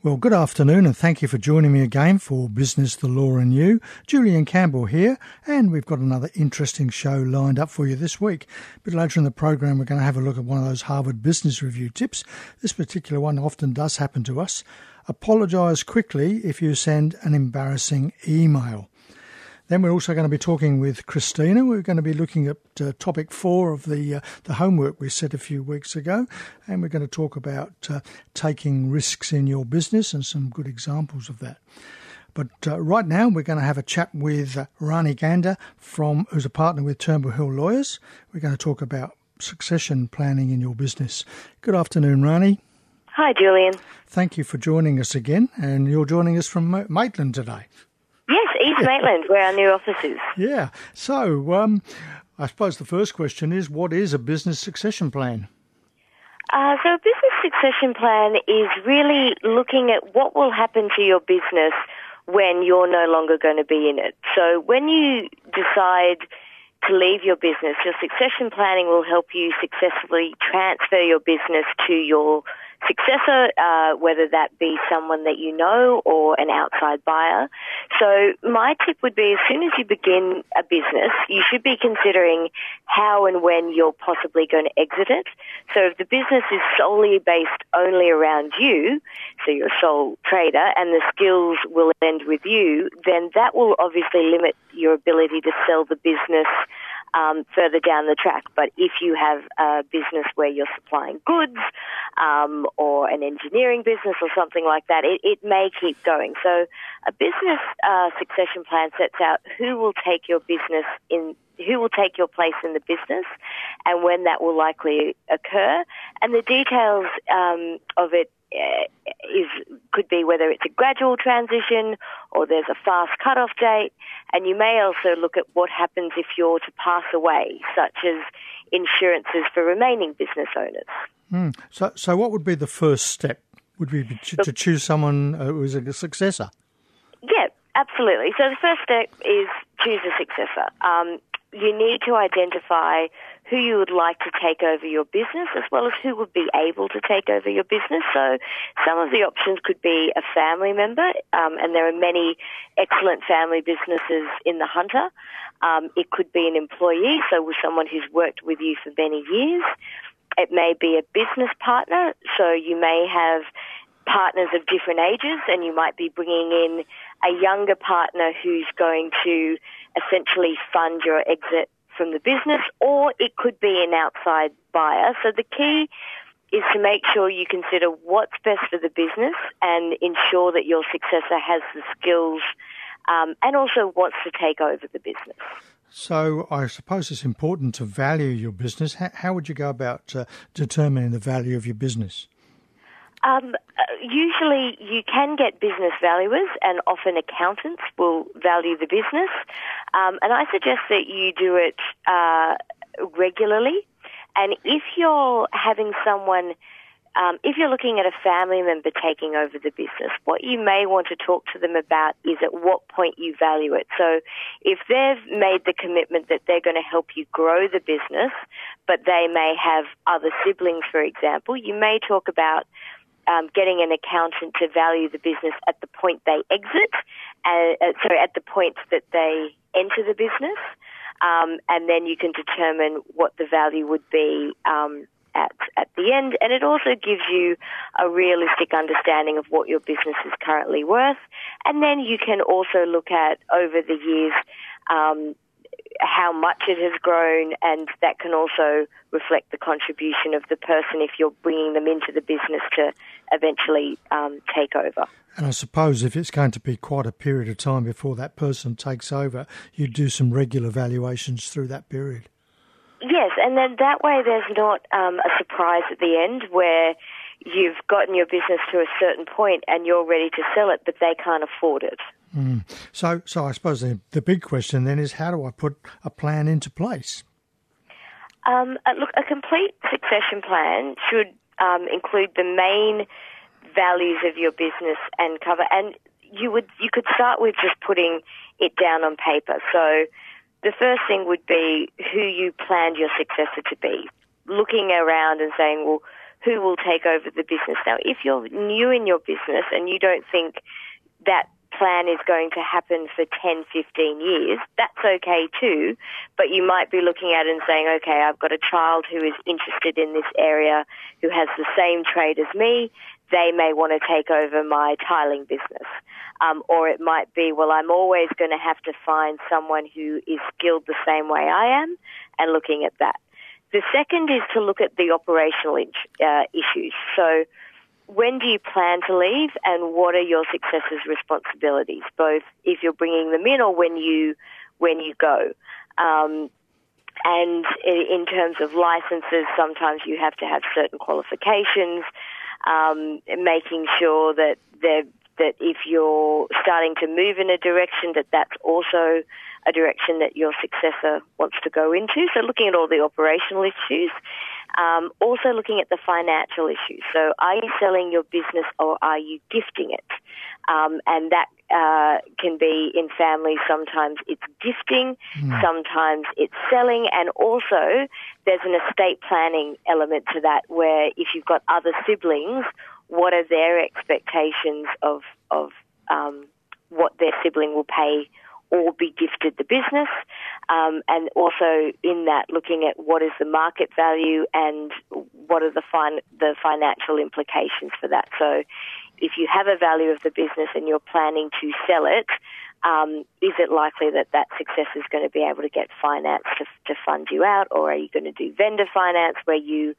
Well, good afternoon, and thank you for joining me again for Business, the Law, and You. Julian Campbell here, and we've got another interesting show lined up for you this week. A bit later in the program, we're going to have a look at one of those Harvard Business Review tips. This particular one often does happen to us. Apologise quickly if you send an embarrassing email. Then we're also going to be talking with Christina. We're going to be looking at uh, topic four of the uh, the homework we set a few weeks ago, and we're going to talk about uh, taking risks in your business and some good examples of that. But uh, right now, we're going to have a chat with uh, Rani Gander, from who's a partner with Turnbull Hill Lawyers. We're going to talk about succession planning in your business. Good afternoon, Rani. Hi, Julian. Thank you for joining us again, and you're joining us from Maitland today. East Maitland, where our new office is. Yeah. So, um, I suppose the first question is what is a business succession plan? Uh, so, a business succession plan is really looking at what will happen to your business when you're no longer going to be in it. So, when you decide to leave your business, your succession planning will help you successfully transfer your business to your successor, uh, whether that be someone that you know or an outside buyer. So my tip would be as soon as you begin a business, you should be considering how and when you're possibly going to exit it. So if the business is solely based only around you, so you're a sole trader and the skills will end with you, then that will obviously limit your ability to sell the business um, further down the track. But if you have a business where you're supplying goods um, or an engineering business or something like that, it, it may keep going. So a business uh, succession plan sets out who will take your business in who will take your place in the business and when that will likely occur. And the details um, of it is could be whether it's a gradual transition or there's a fast cut-off date, and you may also look at what happens if you're to pass away, such as insurances for remaining business owners. Mm. So, so what would be the first step? Would be to, to choose someone who is a successor? Yeah, absolutely. So the first step is choose a successor. Um, you need to identify who you would like to take over your business as well as who would be able to take over your business. So some of the options could be a family member, um, and there are many excellent family businesses in the Hunter. Um, it could be an employee, so with someone who's worked with you for many years. It may be a business partner, so you may have partners of different ages, and you might be bringing in a younger partner who's going to essentially fund your exit from the business, or it could be an outside buyer. So the key is to make sure you consider what's best for the business and ensure that your successor has the skills um, and also wants to take over the business. So I suppose it's important to value your business. How, how would you go about uh, determining the value of your business? Um, uh, usually, you can get business valuers, and often accountants will value the business. Um, and I suggest that you do it uh, regularly. And if you're having someone, um, if you're looking at a family member taking over the business, what you may want to talk to them about is at what point you value it. So if they've made the commitment that they're going to help you grow the business, but they may have other siblings, for example, you may talk about um, getting an accountant to value the business at the point they exit, uh, uh, sorry, at the point that they enter the business, um, and then you can determine what the value would be um, at at the end. And it also gives you a realistic understanding of what your business is currently worth, and then you can also look at over the years um, how much it has grown, and that can also reflect the contribution of the person if you're bringing them into the business to eventually um, take over. And I suppose if it's going to be quite a period of time before that person takes over, you'd do some regular valuations through that period. Yes, and then that way there's not um, a surprise at the end where you've gotten your business to a certain point and you're ready to sell it, but they can't afford it. Mm. So, so I suppose the, the big question then is how do I put a plan into place? Um, uh, look, a complete succession plan should um, include the main values of your business and cover. And you would you could start with just putting it down on paper. So the first thing would be who you planned your successor to be. Looking around and saying, well, who will take over the business. Now, if you're new in your business and you don't think that plan is going to happen for 10, 15 years, that's okay too. But you might be looking at it and saying, okay, I've got a child who is interested in this area, who has the same trade as me. They may want to take over my tiling business. Um, or it might be, well, I'm always going to have to find someone who is skilled the same way I am and looking at that. The second is to look at the operational uh, issues. So, when do you plan to leave and what are your successors' responsibilities, both if you're bringing them in or when you when you go. Um, and in terms of licenses, sometimes you have to have certain qualifications, um, making sure that that if you're starting to move in a direction, that that's also a direction that your successor wants to go into. So looking at all the operational issues. Um, also looking at the financial issues. So are you selling your business or are you gifting it? Um, and that uh, can be in families. Sometimes it's gifting, mm. sometimes it's selling, and also there's an estate planning element to that where if you've got other siblings, what are their expectations of of um, what their sibling will pay or be gifted the business, um, and also in that looking at what is the market value and what are the fin- the financial implications for that. So, if you have a value of the business and you're planning to sell it, um, is it likely that that success is going to be able to get finance to, to fund you out, or are you going to do vendor finance where you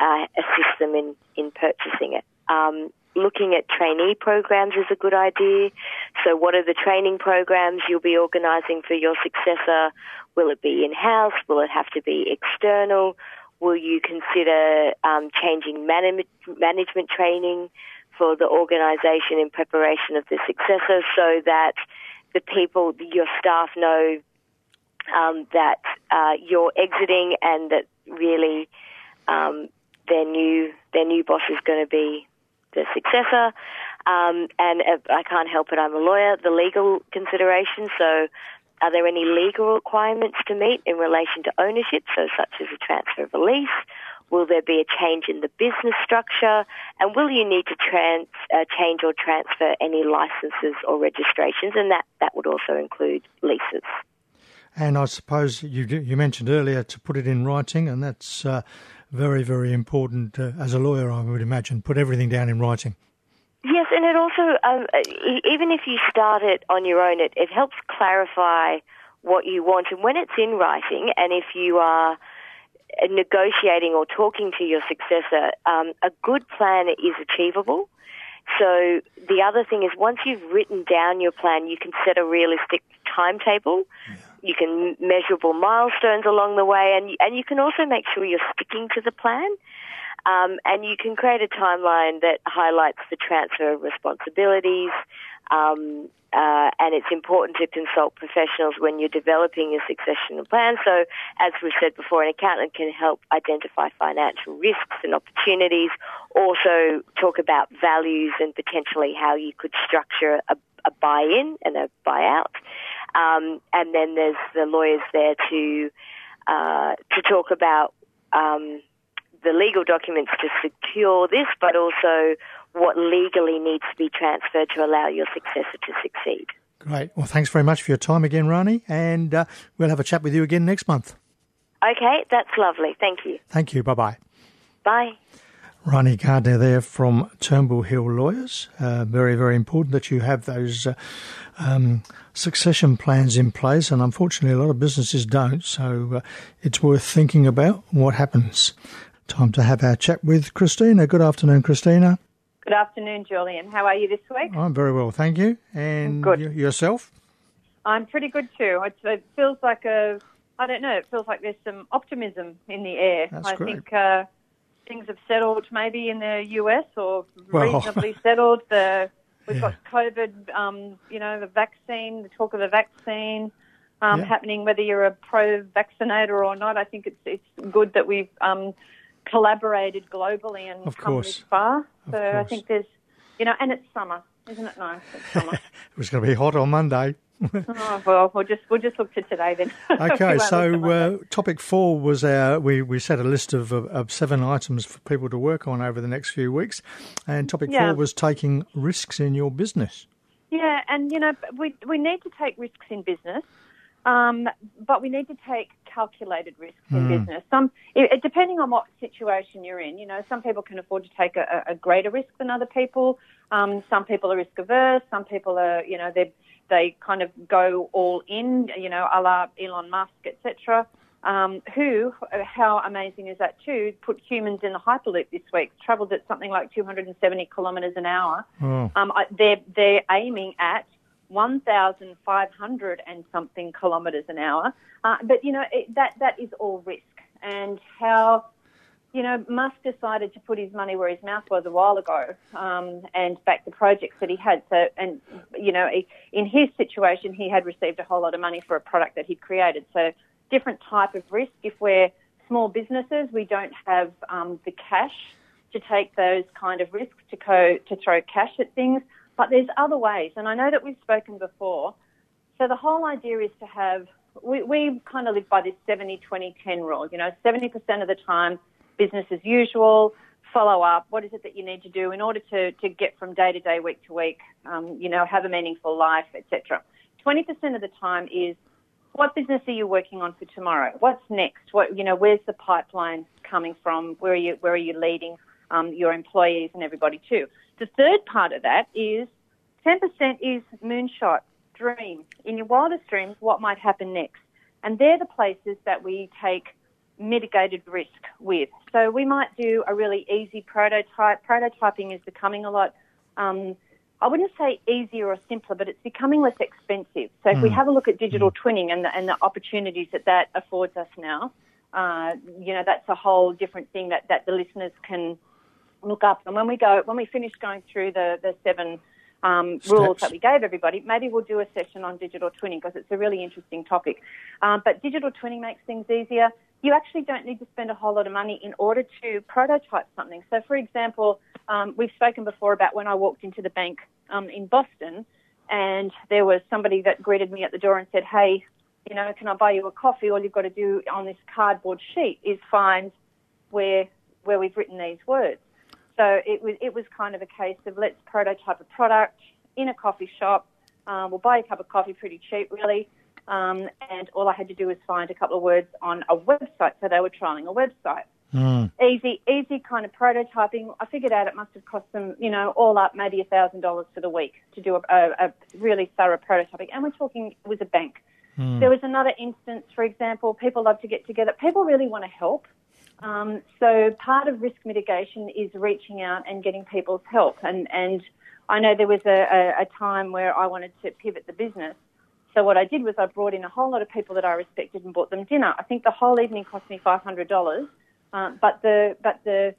uh, assist them in in purchasing it? Um, looking at trainee programs is a good idea. So, what are the training programs you'll be organising for your successor? Will it be in house? Will it have to be external? Will you consider um, changing man- management training for the organisation in preparation of the successor so that the people, your staff know um, that uh, you're exiting and that really um, their new their new boss is going to be the successor. Um, and uh, I can't help it, I'm a lawyer. The legal considerations. So, are there any legal requirements to meet in relation to ownership, so such as a transfer of a lease? Will there be a change in the business structure? And will you need to trans, uh, change or transfer any licenses or registrations? And that, that would also include leases. And I suppose you, you mentioned earlier to put it in writing, and that's uh, very, very important uh, as a lawyer, I would imagine. Put everything down in writing. Yes, and it also, um, even if you start it on your own, it, it helps clarify what you want. And when it's in writing, and if you are negotiating or talking to your successor, um, a good plan is achievable. So the other thing is once you've written down your plan, you can set a realistic timetable. Yeah you can measurable milestones along the way, and and you can also make sure you're sticking to the plan. Um, and you can create a timeline that highlights the transfer of responsibilities. Um, uh, and it's important to consult professionals when you're developing a succession plan. So, as we've said before, an accountant can help identify financial risks and opportunities. Also, talk about values and potentially how you could structure a, a buy-in and a buyout. Um, and then there's the lawyers there to uh, to talk about um, the legal documents to secure this, but also what legally needs to be transferred to allow your successor to succeed. Great. Well, thanks very much for your time again, Rani, and uh, we'll have a chat with you again next month. Okay, that's lovely. Thank you. Thank you. Bye bye bye. Rani Gardner there from Turnbull Hill Lawyers. Uh, very, very important that you have those uh, um, succession plans in place, and unfortunately, a lot of businesses don't. So uh, it's worth thinking about what happens. Time to have our chat with Christina. Good afternoon, Christina. Good afternoon, Julian. How are you this week? I'm very well, thank you. And good. Y- yourself? I'm pretty good too. it feels like a, I don't know, it feels like there's some optimism in the air. That's I great. think uh, things have settled maybe in the US or well, reasonably settled. The we've yeah. got COVID, um, you know, the vaccine, the talk of the vaccine um, yeah. happening, whether you're a pro-vaccinator or not. I think it's it's good that we've um, collaborated globally and of come course. this far. So I think there's, you know, and it's summer, isn't it nice? It's summer. it was going to be hot on Monday. oh, well, we'll just we'll just look to today then. okay, so uh, topic four was our we, we set a list of, of, of, seven items for people to work on over the next few weeks, and topic yeah. four was taking risks in your business. Yeah, and you know we we need to take risks in business. Um, but we need to take calculated risks mm. in hmm. business. Some, it, depending on what situation you're in, you know, some people can afford to take a, a greater risk than other people. Um, some people are risk averse. Some people are, you know, they they kind of go all in, you know, a la Elon Musk, etc. Um, who, how amazing is that too, put humans in the Hyperloop this week, travelled at something like 270 kilometres an hour. Oh. Um, they're, they're aiming at 1,500 and something kilometres an hour. Uh, but, you know, it, that, that is all risk. And how, you know, Musk decided to put his money where his mouth was a while ago um, and back the projects that he had. So, and, you know, in his situation, he had received a whole lot of money for a product that he'd created. So, different type of risk. If we're small businesses, we don't have um, the cash to take those kind of risks, to, co- to throw cash at things. But there's other ways, and I know that we've spoken before. So the whole idea is to have, we, we kind of live by this 70 20 10 rule. You know, 70% of the time, business as usual, follow up. What is it that you need to do in order to, to get from day to day, week to week, um, you know, have a meaningful life, etc. 20% of the time is what business are you working on for tomorrow? What's next? What, you know, where's the pipeline coming from? Where are you, where are you leading um, your employees and everybody too? The third part of that is 10% is moonshot, dream. In your wildest dreams, what might happen next? And they're the places that we take mitigated risk with. So we might do a really easy prototype. Prototyping is becoming a lot, um, I wouldn't say easier or simpler, but it's becoming less expensive. So if mm. we hmm. have a look at digital mm. twinning and the, and the opportunities that that affords us now, uh, you know, that's a whole different thing that, that the listeners can look up. And when we go, when we finish going through the, the seven um, rules that we gave everybody, maybe we'll do a session on digital twinning because it's a really interesting topic. Um, but digital twinning makes things easier. You actually don't need to spend a whole lot of money in order to prototype something. So, for example, um, we've spoken before about when I walked into the bank um, in Boston and there was somebody that greeted me at the door and said, Hey, you know, can I buy you a coffee? All you've got to do on this cardboard sheet is find where where we've written these words. So it was it was kind of a case of let's prototype a product in a coffee shop. Um, we'll buy a cup of coffee pretty cheap, really. Um, and all I had to do was find a couple of words on a website. So they were trialing a website. Mm. Easy, easy kind of prototyping. I figured out it must have cost them, you know, all up maybe a thousand dollars for the week to do a, a, a, really thorough prototyping. And we're talking it was a bank. Mm. There was another instance, for example, people love to get together. People really want to help. Um, so part of risk mitigation is reaching out and getting people's help. And, and I know there was a, a, a time where I wanted to pivot the business. So what I did was I brought in a whole lot of people that I respected and bought them dinner. I think the whole evening cost me five hundred dollars, uh, but the but the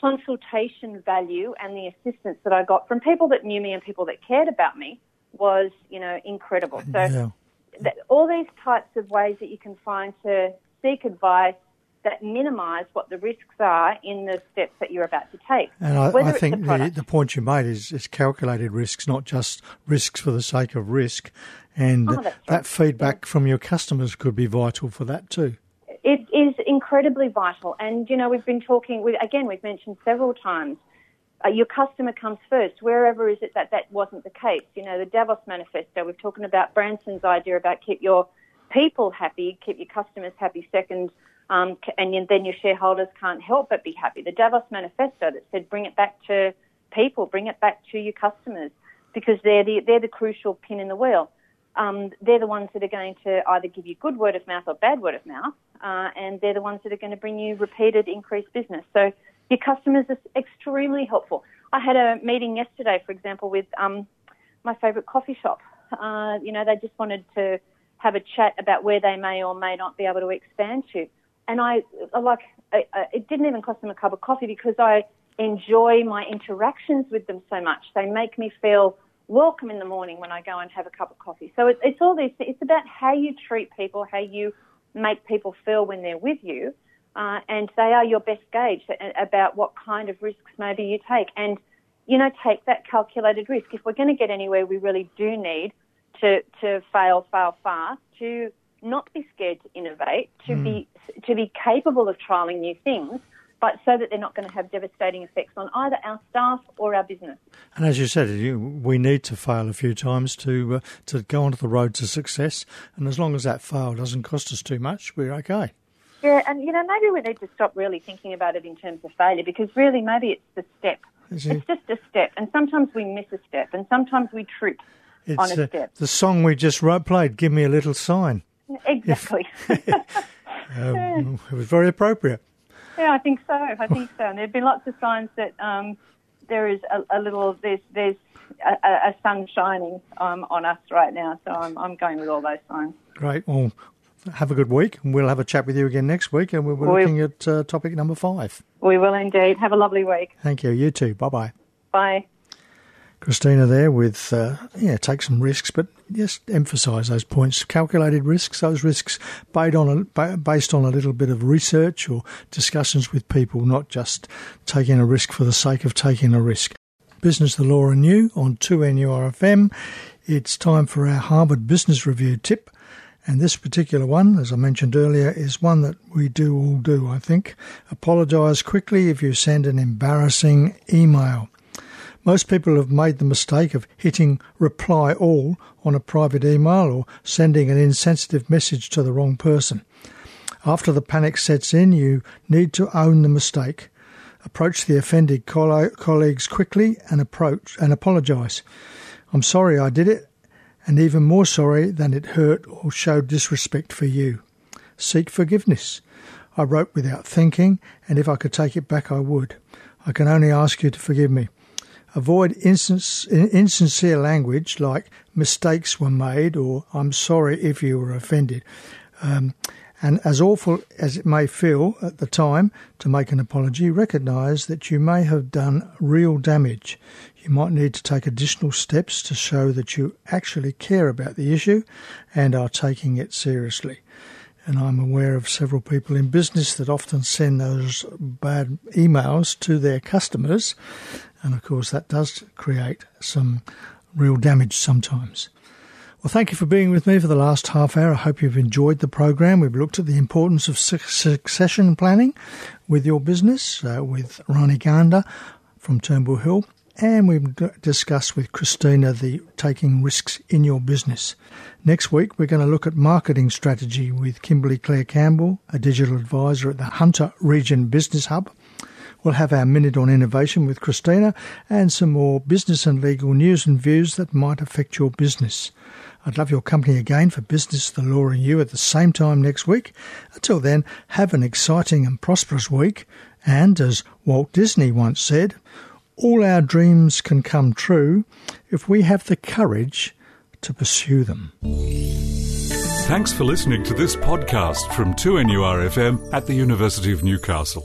consultation value and the assistance that I got from people that knew me and people that cared about me was you know incredible. So yeah. th- all these types of ways that you can find to seek advice that minimise what the risks are in the steps that you're about to take. And I, I think the, the, point you made is, is calculated risks, not just risks for the sake of risk. And oh, that right. feedback yeah. from your customers could be vital for that too. It is incredibly vital. And, you know, we've been talking, with, again, we've mentioned several times, uh, your customer comes first. Wherever is it that that wasn't the case? You know, the Davos Manifesto, we're talking about Branson's idea about keep your people happy, keep your customers happy second um, and then your shareholders can't help but be happy. The Davos Manifesto that said bring it back to people, bring it back to your customers, because they're the, they're the crucial pin in the wheel. Um, they're the ones that are going to either give you good word of mouth or bad word of mouth, uh, and they're the ones that are going to bring you repeated increased business. So your customers are extremely helpful. I had a meeting yesterday, for example, with um, my favourite coffee shop. Uh, you know, they just wanted to have a chat about where they may or may not be able to expand to and I like it didn't even cost them a cup of coffee because I enjoy my interactions with them so much. They make me feel welcome in the morning when I go and have a cup of coffee. So it, it's all these. It's about how you treat people, how you make people feel when they're with you, uh, and they are your best gauge about what kind of risks maybe you take. And you know, take that calculated risk. If we're going to get anywhere, we really do need to, to fail, fail fast, to not be scared to innovate, to mm. be to be capable of trialing new things, but so that they're not going to have devastating effects on either our staff or our business. And as you said, you, we need to fail a few times to uh, to go onto the road to success. And as long as that fail doesn't cost us too much, we're okay. Yeah, and you know maybe we need to stop really thinking about it in terms of failure because really maybe it's the step. It's just a step, and sometimes we miss a step, and sometimes we trip it's, on a uh, step. The song we just wrote, played, "Give Me a Little Sign." Exactly. um, it was very appropriate. Yeah, I think so. I think so. And there have been lots of signs that um, there is a, a, little there's there's a, a sun shining um, on us right now. So I'm I'm going with all those signs. Great. Well, have a good week, and we'll have a chat with you again next week. And we're, we're looking at uh, topic number five. We will indeed. Have a lovely week. Thank you. You too. Bye-bye. Bye. Christina there with, uh, yeah, take some risks, but just emphasise those points. Calculated risks, those risks based on, a, based on a little bit of research or discussions with people, not just taking a risk for the sake of taking a risk. Business, the Law and You on 2NURFM. It's time for our Harvard Business Review tip. And this particular one, as I mentioned earlier, is one that we do all do, I think. Apologise quickly if you send an embarrassing email. Most people have made the mistake of hitting reply all on a private email or sending an insensitive message to the wrong person. After the panic sets in, you need to own the mistake. Approach the offended colleagues quickly and approach and apologise. I'm sorry I did it, and even more sorry than it hurt or showed disrespect for you. Seek forgiveness. I wrote without thinking, and if I could take it back, I would. I can only ask you to forgive me. Avoid insincere language like mistakes were made or I'm sorry if you were offended. Um, and as awful as it may feel at the time to make an apology, recognise that you may have done real damage. You might need to take additional steps to show that you actually care about the issue and are taking it seriously. And I'm aware of several people in business that often send those bad emails to their customers and of course, that does create some real damage sometimes. Well, thank you for being with me for the last half hour. I hope you've enjoyed the program. We've looked at the importance of succession planning with your business uh, with Rani Ganda from Turnbull Hill. And we've discussed with Christina the taking risks in your business. Next week, we're going to look at marketing strategy with Kimberly Claire Campbell, a digital advisor at the Hunter Region Business Hub. We'll have our Minute on Innovation with Christina and some more business and legal news and views that might affect your business. I'd love your company again for Business, the Law and You at the same time next week. Until then, have an exciting and prosperous week. And as Walt Disney once said, all our dreams can come true if we have the courage to pursue them. Thanks for listening to this podcast from 2NURFM at the University of Newcastle.